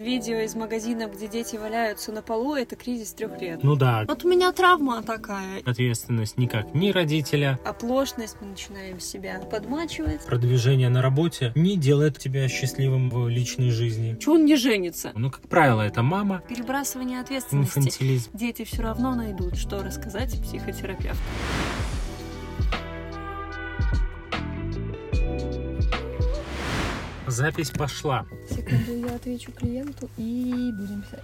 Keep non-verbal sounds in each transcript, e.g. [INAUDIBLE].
Видео из магазина, где дети валяются на полу, это кризис трех лет. Ну да, Вот у меня травма такая. ответственность никак ни родителя, Оплошность, мы начинаем себя подмачивать. продвижение на работе не делает тебя счастливым в личной жизни. Чего он не женится? Ну, как правило, это мама, Перебрасывание ответственности. инфантилизм. Дети все равно найдут, что рассказать психотерапевту. Запись пошла. Секунду, я отвечу клиенту и будем писать.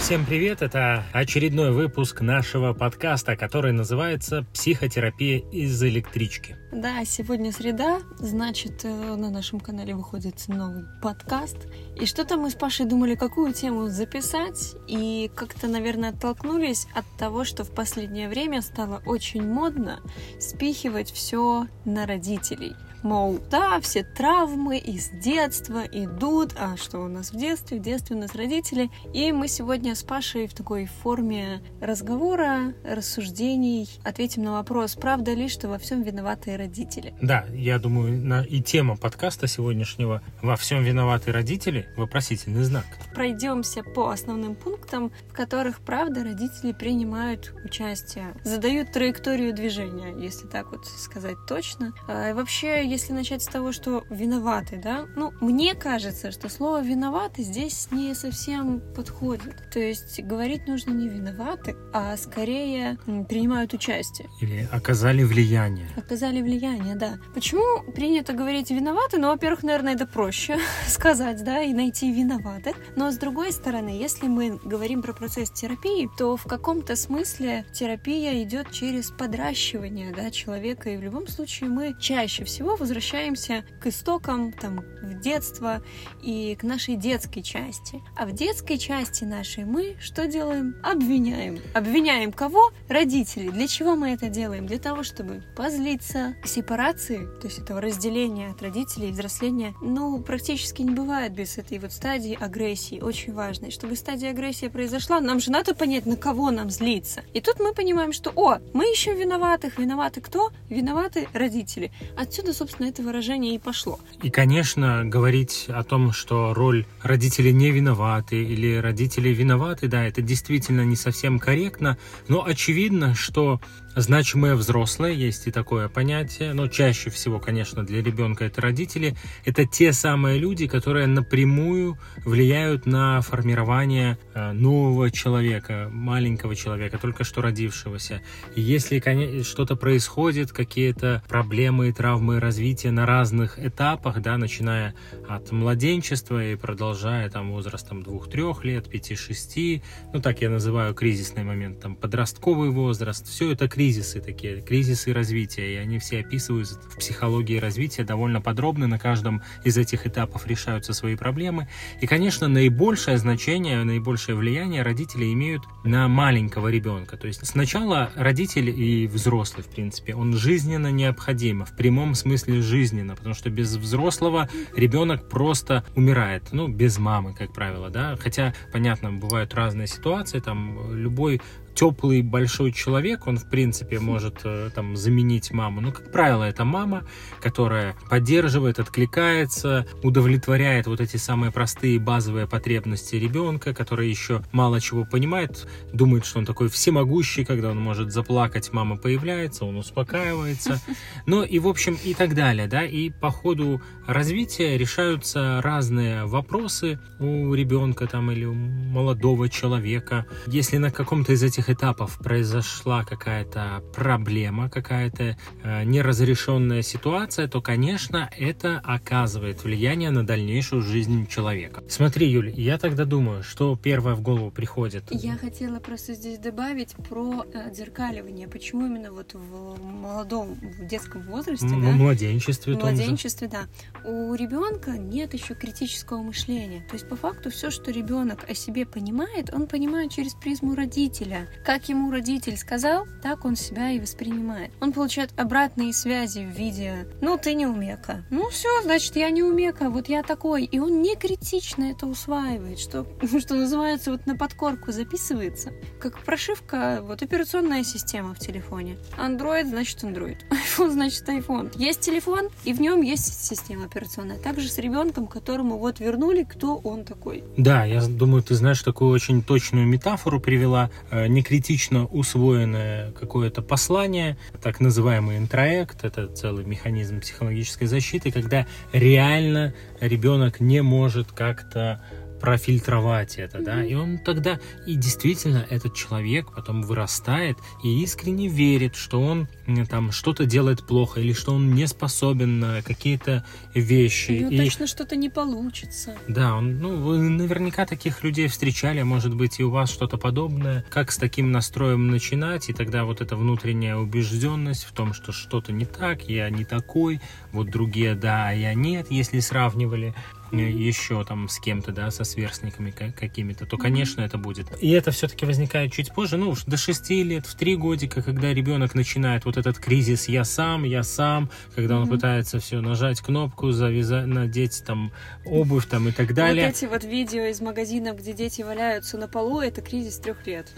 Всем привет, это очередной выпуск нашего подкаста, который называется «Психотерапия из электрички». Да, сегодня среда, значит, э, на нашем канале выходит новый подкаст. И что-то мы с Пашей думали, какую тему записать, и как-то, наверное, оттолкнулись от того, что в последнее время стало очень модно спихивать все на родителей. Мол, да, все травмы из детства идут, а что у нас в детстве? В детстве у нас родители. И мы сегодня с Пашей в такой форме разговора, рассуждений ответим на вопрос, правда ли, что во всем виноваты родители. Да, я думаю, на- и тема подкаста сегодняшнего «Во всем виноваты родители?» вопросительный знак. Пройдемся по основным пунктам, в которых, правда, родители принимают участие, задают траекторию движения, если так вот сказать точно. А, вообще, если начать с того, что виноваты, да, ну, мне кажется, что слово виноваты здесь не совсем подходит. То есть говорить нужно не виноваты, а скорее принимают участие. Или оказали влияние. Оказали влияние, да. Почему принято говорить виноваты? Ну, во-первых, наверное, это проще [LAUGHS] сказать, да, и найти виноватых. Но с другой стороны, если мы говорим про процесс терапии, то в каком-то смысле терапия идет через подращивание, да, человека, и в любом случае мы чаще всего возвращаемся к истокам, там, в детство и к нашей детской части. А в детской части нашей мы что делаем? Обвиняем. Обвиняем кого? Родителей. Для чего мы это делаем? Для того, чтобы позлиться. Сепарации, то есть этого разделения от родителей взросления, ну, практически не бывает без этой вот стадии агрессии, очень важной. Чтобы стадия агрессии произошла, нам же надо понять, на кого нам злиться. И тут мы понимаем, что, о, мы ищем виноватых. Виноваты кто? Виноваты родители. Отсюда, собственно, это выражение и пошло. И, конечно, говорить о том, что роль родителей не виноваты или родители виноваты, да, это действительно не совсем корректно, но очевидно, что значимые взрослые, есть и такое понятие, но чаще всего, конечно, для ребенка это родители, это те самые люди, которые напрямую влияют на формирование э, нового человека, маленького человека, только что родившегося. И если что-то происходит, какие-то проблемы и травмы развития на разных этапах, да, начиная от младенчества и продолжая там возрастом 2-3 лет, 5-6, ну так я называю кризисный момент, там подростковый возраст, все это кризисы такие, кризисы развития, и они все описываются в психологии развития довольно подробно, на каждом из этих этапов решаются свои проблемы. И, конечно, наибольшее значение, наибольшее влияние родители имеют на маленького ребенка. То есть сначала родитель и взрослый, в принципе, он жизненно необходим, в прямом смысле жизненно, потому что без взрослого ребенок просто умирает. Ну, без мамы, как правило, да. Хотя, понятно, бывают разные ситуации, там любой теплый большой человек, он в принципе может э, там заменить маму. Но, как правило, это мама, которая поддерживает, откликается, удовлетворяет вот эти самые простые базовые потребности ребенка, который еще мало чего понимает, думает, что он такой всемогущий, когда он может заплакать, мама появляется, он успокаивается. [LAUGHS] Ну и, в общем, и так далее, да, и по ходу развития решаются разные вопросы у ребенка там или у молодого человека. Если на каком-то из этих этапов произошла какая-то проблема, какая-то э, неразрешенная ситуация, то, конечно, это оказывает влияние на дальнейшую жизнь человека. Смотри, Юль, я тогда думаю, что первое в голову приходит. Я хотела просто здесь добавить про э, отзеркаливание. Почему именно вот в молодом, в детском возрасте, М- да? В младенчестве В младенчестве, да. У ребенка нет еще критического мышления. То есть, по факту, все, что ребенок о себе понимает, он понимает через призму родителя. Как ему родитель сказал, так он себя и воспринимает. Он получает обратные связи в виде «ну, ты не умека». Ну, все, значит, я не умека, вот я такой. И он не критично это усваивает, что, [LAUGHS] что называется, вот на подкорку записывается. Как прошивка, вот операционная система в телефоне. Android, значит, Android. [LAUGHS] iPhone, значит, iPhone. Есть телефон, и в нем есть система операционная. Также с ребенком, которому вот вернули, кто он такой. Да, я думаю, ты знаешь такую очень точную метафору привела. Э, некритично усвоенное какое-то послание, так называемый интроект, это целый механизм психологической защиты, когда реально ребенок не может как-то профильтровать это, да, и он тогда, и действительно этот человек потом вырастает и искренне верит, что он там что-то делает плохо или что он не способен на какие-то вещи. У него и... точно что-то не получится. Да, он, ну, вы наверняка таких людей встречали, может быть, и у вас что-то подобное. Как с таким настроем начинать, и тогда вот эта внутренняя убежденность в том, что что-то не так, я не такой, вот другие да, а я нет, если сравнивали еще там с кем-то, да, со сверстниками какими-то, то, конечно, это будет. И это все-таки возникает чуть позже, ну, до 6 лет, в 3 годика, когда ребенок начинает вот этот кризис «я сам, я сам», когда он mm-hmm. пытается все нажать кнопку, завязать, надеть там обувь там и так далее. Вот эти вот видео из магазинов, где дети валяются на полу, это кризис трех лет.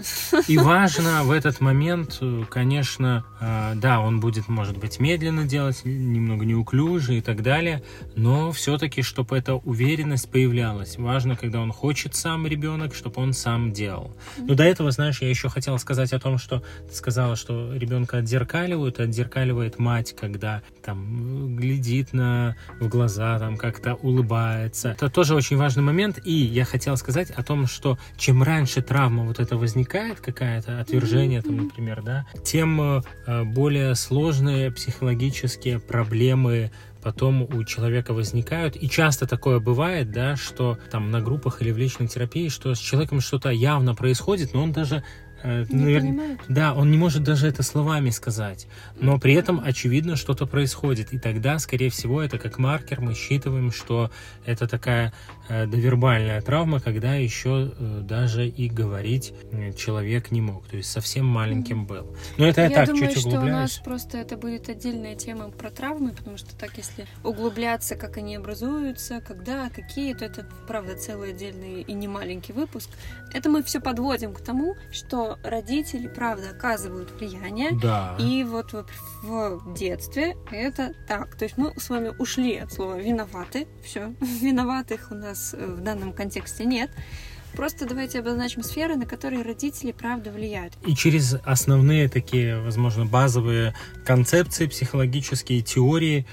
И важно в этот момент, конечно, э, да, он будет, может быть, медленно делать, немного неуклюже и так далее, но все-таки, чтобы это уверенность появлялась. Важно, когда он хочет сам ребенок, чтобы он сам делал. Но до этого, знаешь, я еще хотела сказать о том, что ты сказала, что ребенка отзеркаливают, отзеркаливает мать, когда там глядит на в глаза, там как-то улыбается. Это тоже очень важный момент. И я хотела сказать о том, что чем раньше травма вот это возникает, какая-то отвержение, там, например, да, тем э, более сложные психологические проблемы потом у человека возникают, и часто такое бывает, да, что там на группах или в личной терапии, что с человеком что-то явно происходит, но он даже Э, не навер... Да, он не может даже это словами сказать, но при этом очевидно что-то происходит, и тогда, скорее всего, это как маркер. Мы считываем, что это такая довербальная травма, когда еще э, даже и говорить э, человек не мог, то есть совсем маленьким был. Но это я, я так думаю, чуть что углубляюсь. у нас просто это будет отдельная тема про травмы, потому что так, если углубляться, как они образуются, когда, какие, то это, правда, целый отдельный и не маленький выпуск. Это мы все подводим к тому, что родители, правда, оказывают влияние. Да. И вот в, в детстве это так. То есть мы с вами ушли от слова виноваты. Все, [LAUGHS] виноватых у нас э, в данном контексте нет. Просто давайте обозначим сферы, на которые родители, правда, влияют. И через основные такие, возможно, базовые концепции, психологические теории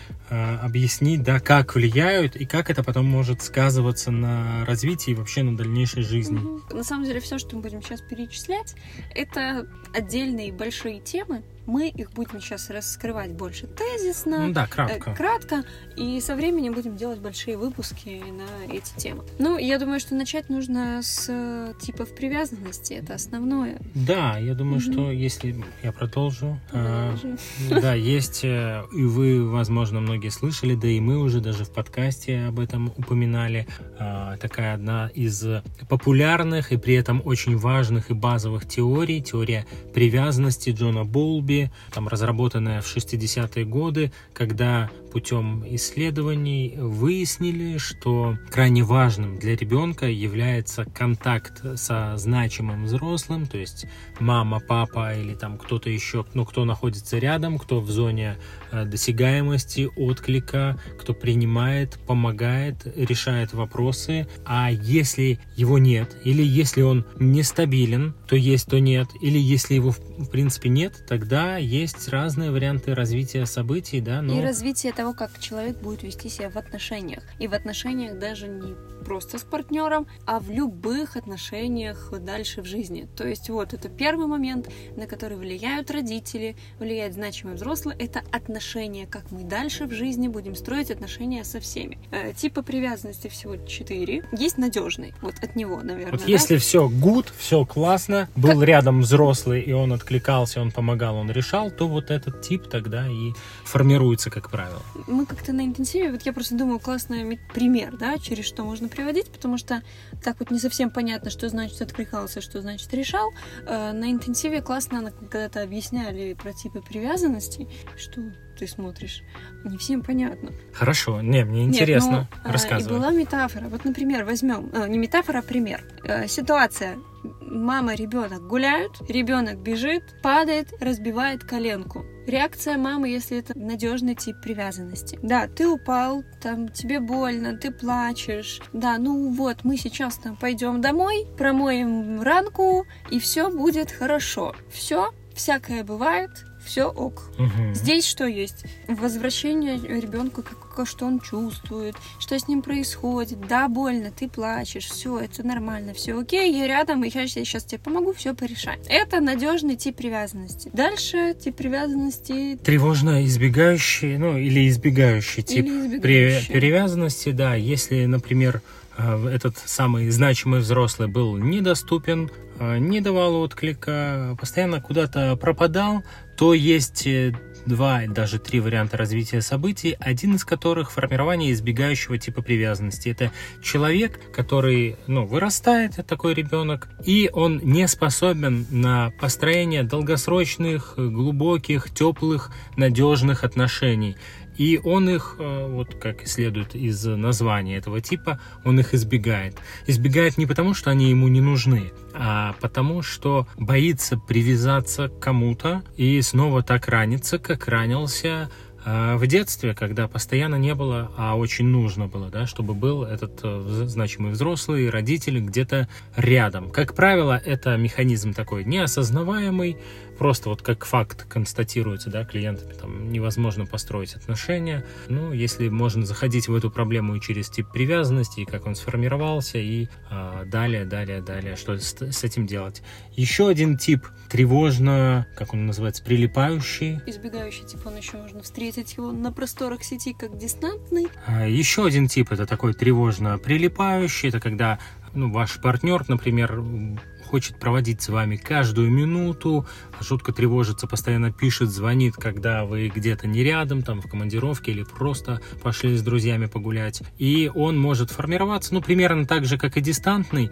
объяснить, да, как влияют и как это потом может сказываться на развитии и вообще на дальнейшей жизни. На самом деле, все, что мы будем сейчас перечислять, это отдельные большие темы, мы их будем сейчас раскрывать больше тезисно, ну, да, кратко. Э, кратко, и со временем будем делать большие выпуски на эти темы. Ну, я думаю, что начать нужно с э, типов привязанности, это основное. Да, я думаю, угу. что если я продолжу, э, да, есть э, и вы, возможно, многие слышали, да и мы уже даже в подкасте об этом упоминали. Э, такая одна из популярных и при этом очень важных и базовых теорий, теория привязанности Джона Болби там разработанная в 60-е годы, когда путем исследований выяснили, что крайне важным для ребенка является контакт со значимым взрослым, то есть мама, папа или там кто-то еще, ну, кто находится рядом, кто в зоне э, досягаемости, отклика, кто принимает, помогает, решает вопросы. А если его нет, или если он нестабилен, то есть, то нет, или если его в принципе нет, тогда есть разные варианты развития событий, да, но... И развитие того, как человек будет вести себя в отношениях. И в отношениях даже не просто с партнером, а в любых отношениях дальше в жизни. То есть вот это первый момент, на который влияют родители, влияет значимый взрослый, это отношения, как мы дальше в жизни будем строить отношения со всеми. Э, типа привязанности всего четыре. Есть надежный, вот от него, наверное. Вот да? если все good, все классно, был как... рядом взрослый, и он откликался, он помогал, он решал, то вот этот тип тогда и формируется, как правило. Мы как-то на интенсиве, вот я просто думаю, классный пример, да, через что можно приводить, потому что так вот не совсем понятно, что значит откликался, что значит решал. Э, на интенсиве классно, когда-то объясняли про типы привязанностей, что ты смотришь. Не всем понятно. Хорошо, не, мне интересно. Нет, ну, Рассказывай. И была метафора. Вот, например, возьмем, э, не метафора, а пример. Э, ситуация. Мама, ребенок гуляют, ребенок бежит, падает, разбивает коленку. Реакция мамы, если это надежный тип привязанности. Да, ты упал, там тебе больно, ты плачешь. Да, ну вот, мы сейчас там пойдем домой, промоем ранку, и все будет хорошо. Все, всякое бывает, все ок. Угу. Здесь что есть? Возвращение ребенку, как, что он чувствует, что с ним происходит. Да, больно, ты плачешь, все, это нормально, все окей, я рядом, и я сейчас тебе помогу все порешать. Это надежный тип привязанности. Дальше тип привязанности... Тревожно избегающий, ну, или избегающий тип или избегающий. При, привязанности, да. Если, например, э, этот самый значимый взрослый был недоступен, э, не давал отклика, постоянно куда-то пропадал, то есть два, даже три варианта развития событий, один из которых формирование избегающего типа привязанности. Это человек, который ну, вырастает, такой ребенок, и он не способен на построение долгосрочных, глубоких, теплых, надежных отношений. И он их, э, вот как следует из названия этого типа, он их избегает. Избегает не потому, что они ему не нужны, а потому, что боится привязаться к кому-то и снова так раниться, как ранился э, в детстве, когда постоянно не было, а очень нужно было, да, чтобы был этот э, значимый взрослый, родитель где-то рядом. Как правило, это механизм такой неосознаваемый, просто вот как факт констатируется, да, клиентами, там невозможно построить отношения. Ну, если можно заходить в эту проблему и через тип привязанности, и как он сформировался, и э, далее, далее, далее, что с, с этим делать. Еще один тип тревожно, как он называется, прилипающий. Избегающий тип, он еще можно встретить его на просторах сети как дистантный. А, еще один тип это такой тревожно прилипающий, это когда ну, ваш партнер, например, хочет проводить с вами каждую минуту, жутко тревожится, постоянно пишет, звонит, когда вы где-то не рядом, там в командировке или просто пошли с друзьями погулять. И он может формироваться, ну, примерно так же, как и дистантный,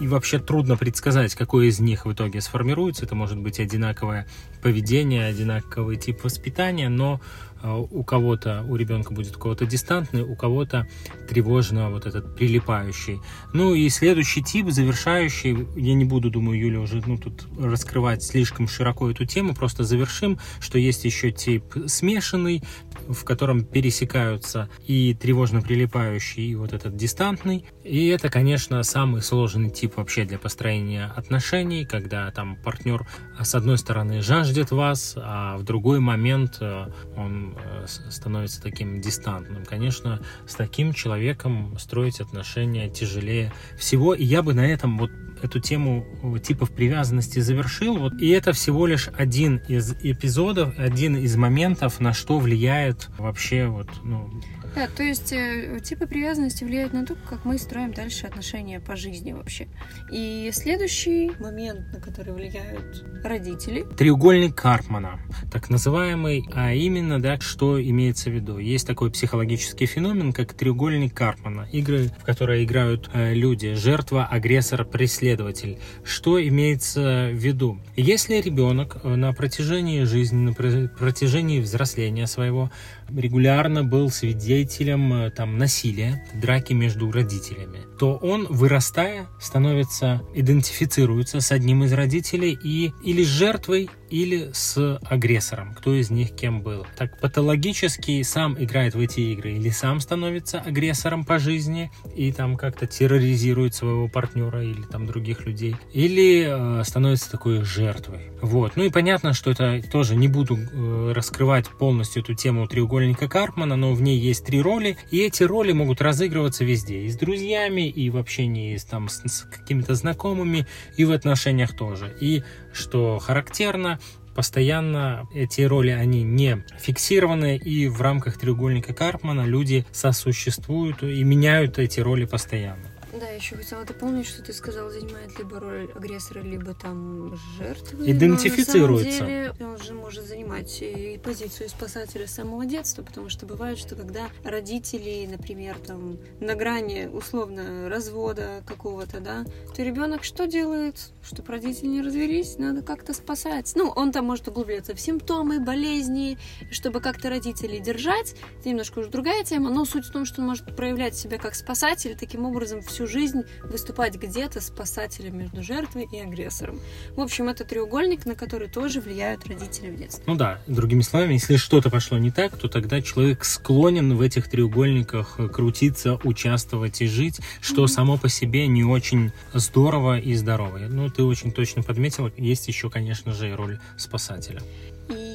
и вообще трудно предсказать, какой из них в итоге сформируется. Это может быть одинаковое поведение, одинаковый тип воспитания, но а, у кого-то, у ребенка будет у кого-то дистантный, у кого-то тревожно вот этот прилипающий. Ну и следующий тип, завершающий, я не буду, думаю, Юля уже ну, тут раскрывать слишком широко эту тему, просто завершим, что есть еще тип смешанный, в котором пересекаются и тревожно прилипающий, и вот этот дистантный. И это, конечно, самый сложный тип вообще для построения отношений, когда там партнер с одной стороны жаждет вас, а в другой момент э, он э, становится таким дистантным. Конечно, с таким человеком строить отношения тяжелее всего. И я бы на этом вот эту тему типов привязанности завершил. Вот, и это всего лишь один из эпизодов, один из моментов, на что влияет вообще вот, ну, да, то есть э, типы привязанности влияют на то, как мы строим дальше отношения по жизни вообще. И следующий момент, на который влияют родители. Треугольник Карпмана, так называемый, а именно, да, что имеется в виду. Есть такой психологический феномен, как треугольник Карпмана. Игры, в которые играют э, люди, жертва, агрессор, преследователь. Что имеется в виду? Если ребенок э, на протяжении жизни, на протяжении взросления своего регулярно был свидетелем э, там, насилия, драки между родителями, то он, вырастая, становится, идентифицируется с одним из родителей и или жертвой, или с агрессором, кто из них кем был. Так патологически сам играет в эти игры, или сам становится агрессором по жизни и там как-то терроризирует своего партнера или там других людей, или э, становится такой жертвой. Вот. Ну и понятно, что это тоже не буду э, раскрывать полностью эту тему треугольника Карпмана, но в ней есть три роли, и эти роли могут разыгрываться везде, и с друзьями, и в общении с, там, с, с какими-то знакомыми, и в отношениях тоже. И что характерно, постоянно эти роли, они не фиксированы, и в рамках треугольника Карпмана люди сосуществуют и меняют эти роли постоянно. Да, еще хотела дополнить, что ты сказал, занимает либо роль агрессора, либо там жертвы. Идентифицируется. Но на самом деле он же может занимать и позицию спасателя с самого детства, потому что бывает, что когда родители, например, там на грани условно развода какого-то, да, то ребенок что делает? Чтобы родители не развелись, надо как-то спасать. Ну, он там может углубляться в симптомы, болезни, чтобы как-то родителей держать. Это немножко уже другая тема, но суть в том, что он может проявлять себя как спасатель, таким образом всю жизнь выступать где-то спасателем между жертвой и агрессором. В общем, это треугольник, на который тоже влияют родители в детстве. Ну да, другими словами, если что-то пошло не так, то тогда человек склонен в этих треугольниках крутиться, участвовать и жить, что mm-hmm. само по себе не очень здорово и здорово. Ну, ты очень точно подметила, есть еще, конечно же, и роль спасателя.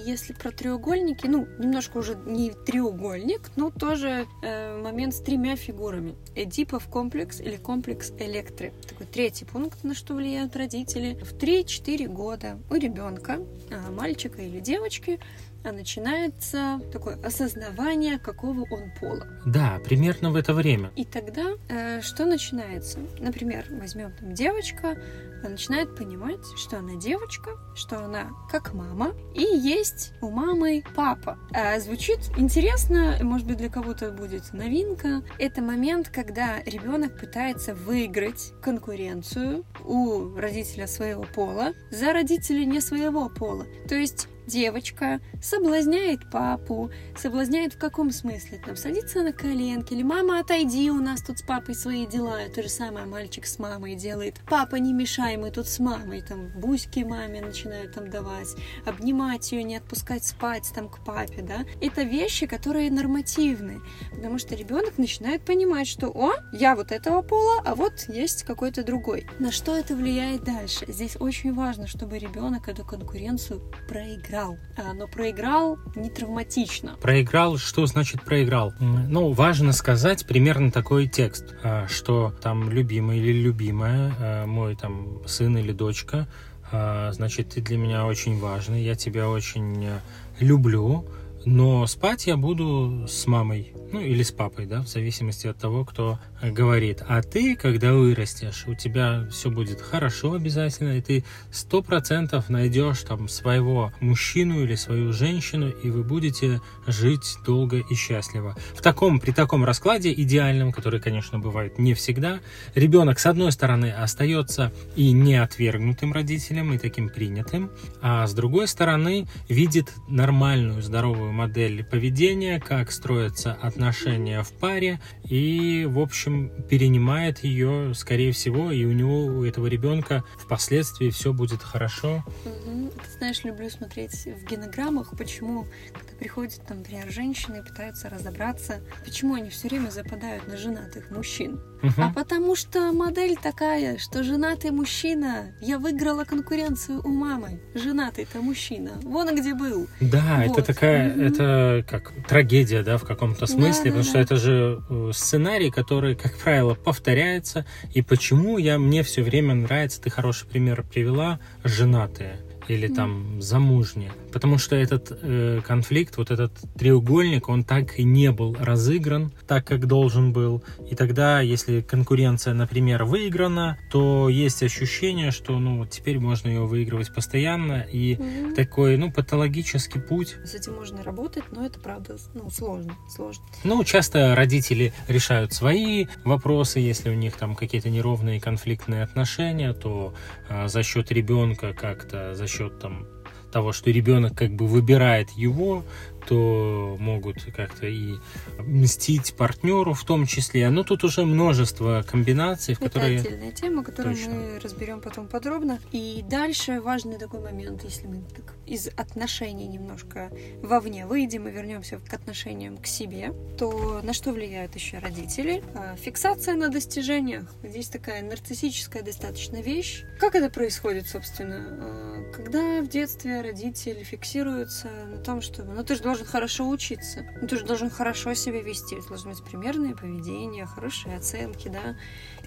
Если про треугольники, ну, немножко уже не треугольник, но тоже э, момент с тремя фигурами. Эдипов комплекс или комплекс электры. Такой третий пункт, на что влияют родители. В 3-4 года у ребенка, э, мальчика или девочки, а начинается такое осознавание, какого он пола. Да, примерно в это время. И тогда э, что начинается? Например, возьмем там девочка, она начинает понимать, что она девочка, что она как мама, и есть у мамы папа. А звучит интересно, может быть, для кого-то будет новинка. Это момент, когда ребенок пытается выиграть конкуренцию у родителя своего пола за родителей не своего пола. То есть девочка соблазняет папу. Соблазняет в каком смысле? Там садится на коленки, или мама, отойди, у нас тут с папой свои дела. То же самое мальчик с мамой делает. Папа, не мешай, мы тут с мамой. Там буськи маме начинают там давать, обнимать ее, не отпускать спать там к папе, да. Это вещи, которые нормативны, потому что ребенок начинает понимать, что, о, я вот этого пола, а вот есть какой-то другой. На что это влияет дальше? Здесь очень важно, чтобы ребенок эту конкуренцию проиграл проиграл, а, но проиграл не травматично. Проиграл, что значит проиграл? Ну, важно сказать примерно такой текст, а, что там любимый или любимая, а, мой там сын или дочка, значит, ты для меня очень важный, я тебя очень э, люблю, но спать я буду с мамой, ну или с папой, да, в зависимости от того, кто говорит. А ты, когда вырастешь, у тебя все будет хорошо обязательно, и ты сто процентов найдешь там своего мужчину или свою женщину, и вы будете жить долго и счастливо. В таком, при таком раскладе идеальном, который, конечно, бывает не всегда, ребенок, с одной стороны, остается и не отвергнутым родителем, и таким принятым, а с другой стороны, видит нормальную, здоровую модель поведения, как строятся отношения в паре, и, в общем, перенимает ее, скорее всего, и у него, у этого ребенка впоследствии все будет хорошо. Ты знаешь, люблю смотреть в генограммах, почему, когда приходят, там, например, женщины и пытаются разобраться, почему они все время западают на женатых мужчин. Угу. А потому что модель такая, что женатый мужчина, я выиграла конкуренцию у мамы. Женатый-то мужчина. Вон где был. Да, вот. это такая, угу. это как трагедия, да, в каком-то смысле, да, потому да, что это же э, сценарий, который, как правило, повторяется. И почему я мне все время нравится, ты хороший пример привела, женатые или там замужние. Потому что этот э, конфликт, вот этот треугольник, он так и не был разыгран так, как должен был. И тогда, если конкуренция, например, выиграна, то есть ощущение, что ну теперь можно ее выигрывать постоянно. И mm-hmm. такой, ну, патологический путь. С этим можно работать, но это правда ну, сложно, сложно. Ну, часто родители решают свои вопросы, если у них там какие-то неровные конфликтные отношения, то э, за счет ребенка как-то, за счет там того, что ребенок как бы выбирает его, то могут как-то и мстить партнеру в том числе. Но тут уже множество комбинаций, в Это которые... Это отдельная тема, которую Точно. мы разберем потом подробно. И дальше важный такой момент, если мы так из отношений немножко вовне выйдем и вернемся к отношениям к себе, то на что влияют еще родители? А, фиксация на достижениях. Здесь такая нарциссическая достаточно вещь. Как это происходит, собственно? А, когда в детстве родитель фиксируется на том, что ну ты же должен хорошо учиться, ну ты же должен хорошо себя вести, должно быть примерное поведение, хорошие оценки, да.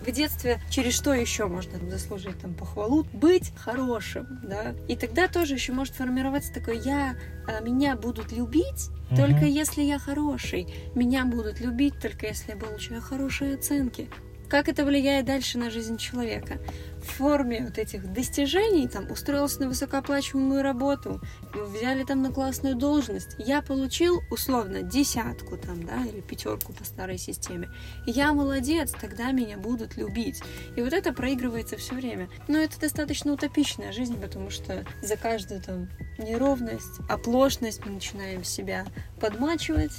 В детстве через что еще можно заслужить там похвалу? Быть хорошим, да. И тогда тоже еще может формироваться такое я, а, меня будут любить угу. только если я хороший, меня будут любить только если я получаю хорошие оценки. Как это влияет дальше на жизнь человека? В форме вот этих достижений, там, устроился на высокооплачиваемую работу, взяли там на классную должность, я получил, условно, десятку там, да, или пятерку по старой системе. Я молодец, тогда меня будут любить. И вот это проигрывается все время. Но это достаточно утопичная жизнь, потому что за каждую там неровность, оплошность мы начинаем себя подмачивать,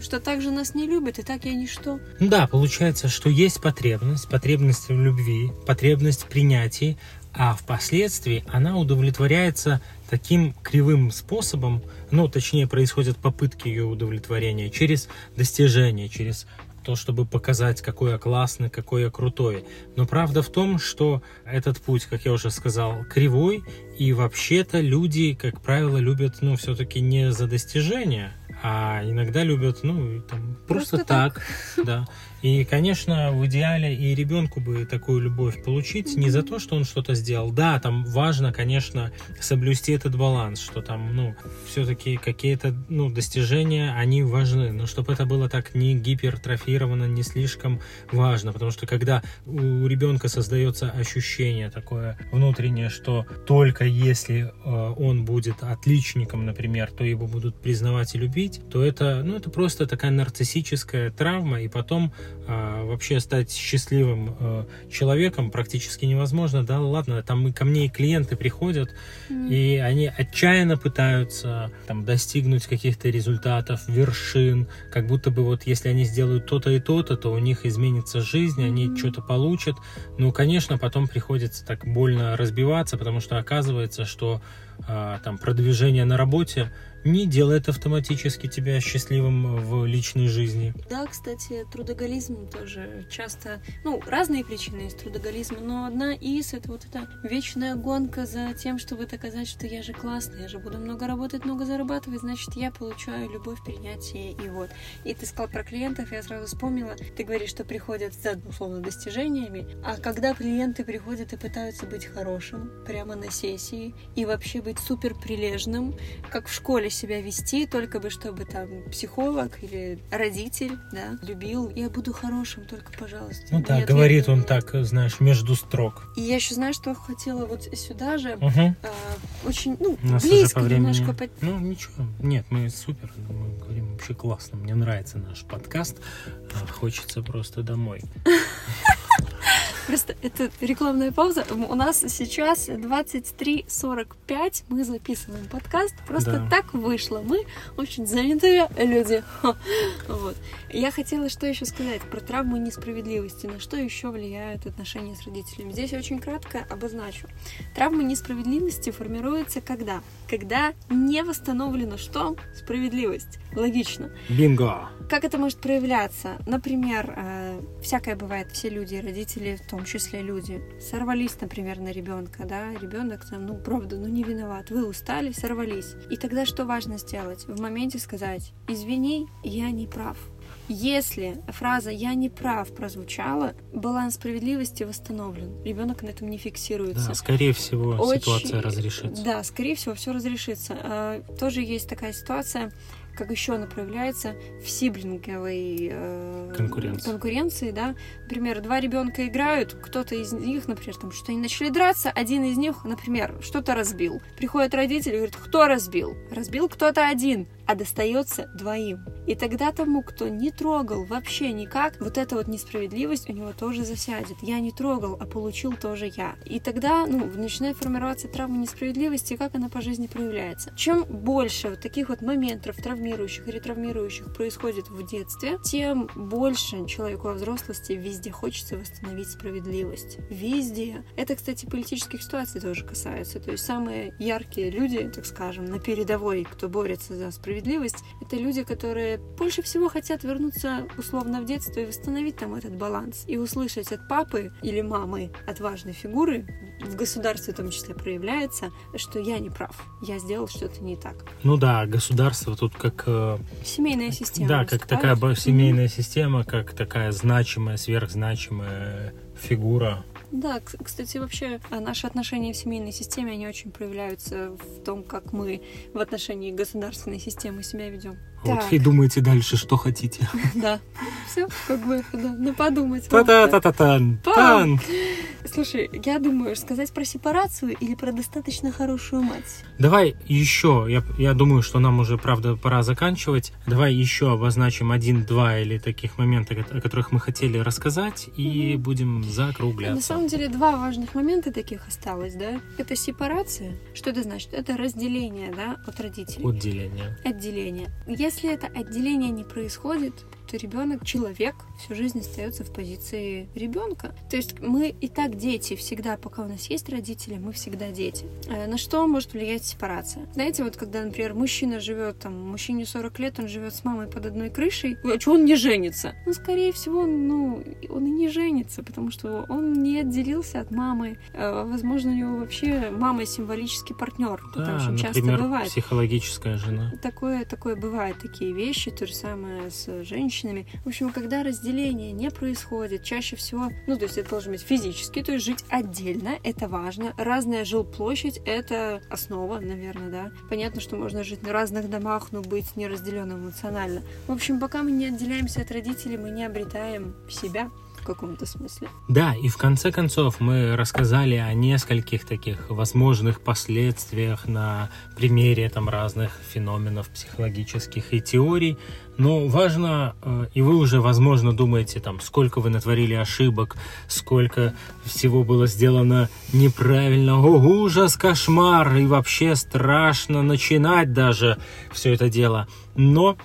что так же нас не любят, и так я ничто. Да, получается, что есть потребность, потребность в любви, потребность в принятии, а впоследствии она удовлетворяется таким кривым способом, ну, точнее, происходят попытки ее удовлетворения через достижение, через то, чтобы показать, какой я классный, какой я крутой. Но правда в том, что этот путь, как я уже сказал, кривой, и вообще-то люди, как правило, любят, ну, все-таки не за достижения, а иногда любят, ну, там, просто, просто так, так, да. И, конечно, в идеале и ребенку бы такую любовь получить не за то, что он что-то сделал. Да, там важно, конечно, соблюсти этот баланс, что там, ну, все-таки какие-то, ну, достижения, они важны, но чтобы это было так не гипертрофировано, не слишком важно, потому что когда у ребенка создается ощущение такое внутреннее, что только если э, он будет отличником, например, то его будут признавать и любить, то это, ну, это просто такая нарциссическая травма, и потом вообще стать счастливым э, человеком практически невозможно. Да, ладно, там ко мне и клиенты приходят, mm. и они отчаянно пытаются там достигнуть каких-то результатов, вершин, как будто бы вот если они сделают то-то и то-то, то у них изменится жизнь, mm. они что-то получат. Ну, конечно, потом приходится так больно разбиваться, потому что оказывается, что а, там продвижение на работе не делает автоматически тебя счастливым в личной жизни. Да, кстати, трудоголизм тоже часто, ну, разные причины есть трудоголизма, но одна из это вот эта вечная гонка за тем, чтобы доказать, что я же классный, я же буду много работать, много зарабатывать, значит, я получаю любовь, принятие и вот. И ты сказал про клиентов, я сразу вспомнила, ты говоришь, что приходят за, условно, достижениями, а когда клиенты приходят и пытаются быть хорошим прямо на сессии и вообще быть супер прилежным, как в школе себя вести, только бы чтобы там психолог или родитель, да, любил. Я буду хорошим, только, пожалуйста. Ну да, говорит он так, знаешь, между строк. И я еще знаю, что хотела вот сюда же угу. э, очень, ну, близко по немножко. Под... Ну, ничего. Нет, мы супер, мы говорим вообще классно. Мне нравится наш подкаст. А, хочется просто домой. [LAUGHS] Просто это рекламная пауза. У нас сейчас 23.45. Мы записываем подкаст. Просто да. так вышло. Мы очень занятые люди. Вот. Я хотела что еще сказать про травму несправедливости. На что еще влияют отношения с родителями? Здесь очень кратко обозначу. Травма несправедливости формируется когда? Когда не восстановлено что? Справедливость. Логично. Бинго! Как это может проявляться? Например, э, всякое бывает, все люди, родители, в том числе люди, сорвались, например, на ребенка, да, ребенок там, ну, правда, ну, не виноват, вы устали, сорвались. И тогда что важно сделать? В моменте сказать, извини, я не прав. Если фраза «я не прав» прозвучала, баланс справедливости восстановлен. Ребенок на этом не фиксируется. Да, скорее всего, Очень... ситуация разрешится. Да, скорее всего, все разрешится. А, тоже есть такая ситуация, как еще она проявляется в сиблинговой э, конкуренции. конкуренции, да. Например, два ребенка играют, кто-то из них, например, там что они начали драться, один из них, например, что-то разбил. Приходит родитель и говорит, кто разбил? Разбил кто-то один а достается двоим. И тогда тому, кто не трогал вообще никак, вот эта вот несправедливость у него тоже засядет. Я не трогал, а получил тоже я. И тогда, ну, начинает формироваться травма несправедливости, как она по жизни проявляется. Чем больше вот таких вот моментов травмирующих или травмирующих происходит в детстве, тем больше человеку во взрослости везде хочется восстановить справедливость. Везде. Это, кстати, политических ситуаций тоже касается. То есть самые яркие люди, так скажем, на передовой, кто борется за справедливость, это люди, которые больше всего хотят вернуться условно в детство и восстановить там этот баланс. И услышать от папы или мамы, от важной фигуры, в государстве в том числе проявляется, что я не прав, я сделал что-то не так. Ну да, государство тут как... Э, семейная система. Да, как такая семейная mm-hmm. система, как такая значимая, сверхзначимая фигура да, кстати, вообще а, наши отношения в семейной системе, они очень проявляются в том, как мы в отношении государственной системы себя ведем. Вот, и думайте дальше, что хотите. [LAUGHS] Да. Все, как бы, да, ну подумать. Та-та-та-та-тан. Тан. Слушай, я думаю, сказать про сепарацию или про достаточно хорошую мать? Давай еще, я, я думаю, что нам уже, правда, пора заканчивать. Давай еще обозначим один-два или таких момента, о которых мы хотели рассказать, и будем На закругляться. самом деле два важных момента таких осталось, да? Это сепарация. Что это значит? Это разделение, да, от родителей. Отделение. Отделение. Если это отделение не происходит, то ребенок, человек всю жизнь остается в позиции ребенка. То есть мы и так дети всегда, пока у нас есть родители, мы всегда дети. Э, На что может влиять сепарация? Знаете, вот когда, например, мужчина живет, там, мужчине 40 лет, он живет с мамой под одной крышей, а что он не женится? Ну, скорее всего, ну, он и не женится, потому что он не отделился от мамы. Э, Возможно, у него вообще мама символический партнер. Да, там очень часто например, бывает. психологическая жена. Такое, такое бывает, такие вещи, то же самое с женщинами. В общем, когда разделение не происходит, чаще всего, ну, то есть это должно быть физически, то есть жить отдельно, это важно. Разная жилплощадь — это основа, наверное, да. Понятно, что можно жить на разных домах, но быть неразделенным эмоционально. В общем, пока мы не отделяемся от родителей, мы не обретаем себя каком-то смысле. Да, и в конце концов мы рассказали о нескольких таких возможных последствиях на примере там разных феноменов психологических и теорий. Но важно, э, и вы уже, возможно, думаете, там, сколько вы натворили ошибок, сколько всего было сделано неправильно, о, ужас, кошмар, и вообще страшно начинать даже все это дело. Но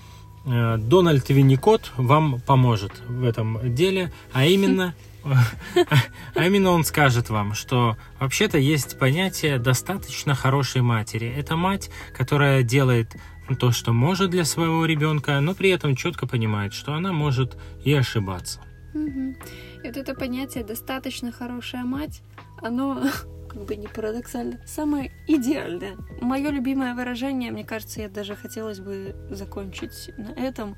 Дональд Винникот вам поможет в этом деле, а именно [LAUGHS] а именно он скажет вам, что вообще-то есть понятие достаточно хорошей матери. Это мать, которая делает то, что может для своего ребенка, но при этом четко понимает, что она может и ошибаться. И вот это понятие «достаточно хорошая мать», оно, [LAUGHS] как бы не парадоксально, самое идеальное. Мое любимое выражение, мне кажется, я даже хотелось бы закончить на этом.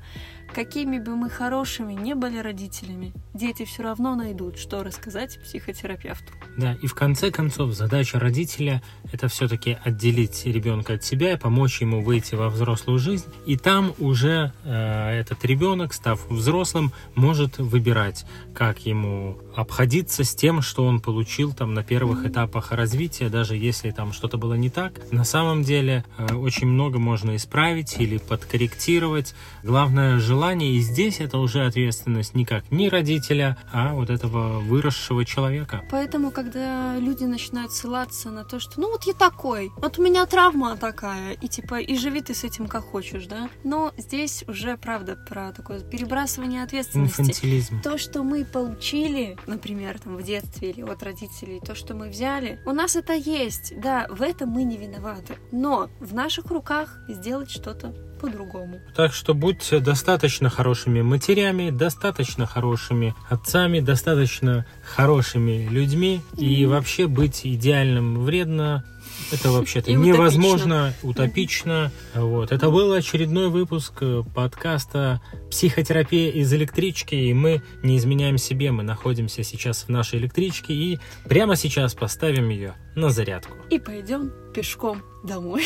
Какими бы мы хорошими не были родителями, дети все равно найдут, что рассказать психотерапевту. Да, и в конце концов задача родителя это все-таки отделить ребенка от себя и помочь ему выйти во взрослую жизнь. И там уже э, этот ребенок, став взрослым, может выбирать, как ему обходиться с тем, что он получил там на первых этапах развития, даже если там что-то было не так. На самом деле э, очень много можно исправить или подкорректировать. Главное желание, и здесь это уже ответственность никак не родителя, а вот этого выросшего человека. Поэтому, когда люди начинают ссылаться на то, что ну вот я такой, вот у меня травма такая, и типа, и живи ты с этим как хочешь, да? Но здесь уже, правда, про такое перебрасывание ответственности. Инфантилизм. То, что мы получили, например, там в детстве или от родителей, то, что мы взяли, у нас это есть, да, в этом мы не виноваты. Но в наших руках сделать что-то по-другому. Так что будьте достаточно хорошими матерями, достаточно хорошими отцами, достаточно хорошими людьми. И вообще быть идеальным вредно. Это вообще-то невозможно, утопично. Вот. Это был очередной выпуск э, подкаста «Психотерапия из электрички». И мы не изменяем себе, мы находимся сейчас в нашей электричке и прямо сейчас поставим ее на зарядку. И пойдем пешком домой.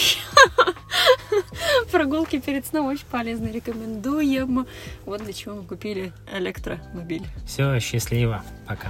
[LAUGHS] Прогулки перед сном очень полезны, рекомендуем. Вот для чего мы купили электромобиль. Все, счастливо, пока.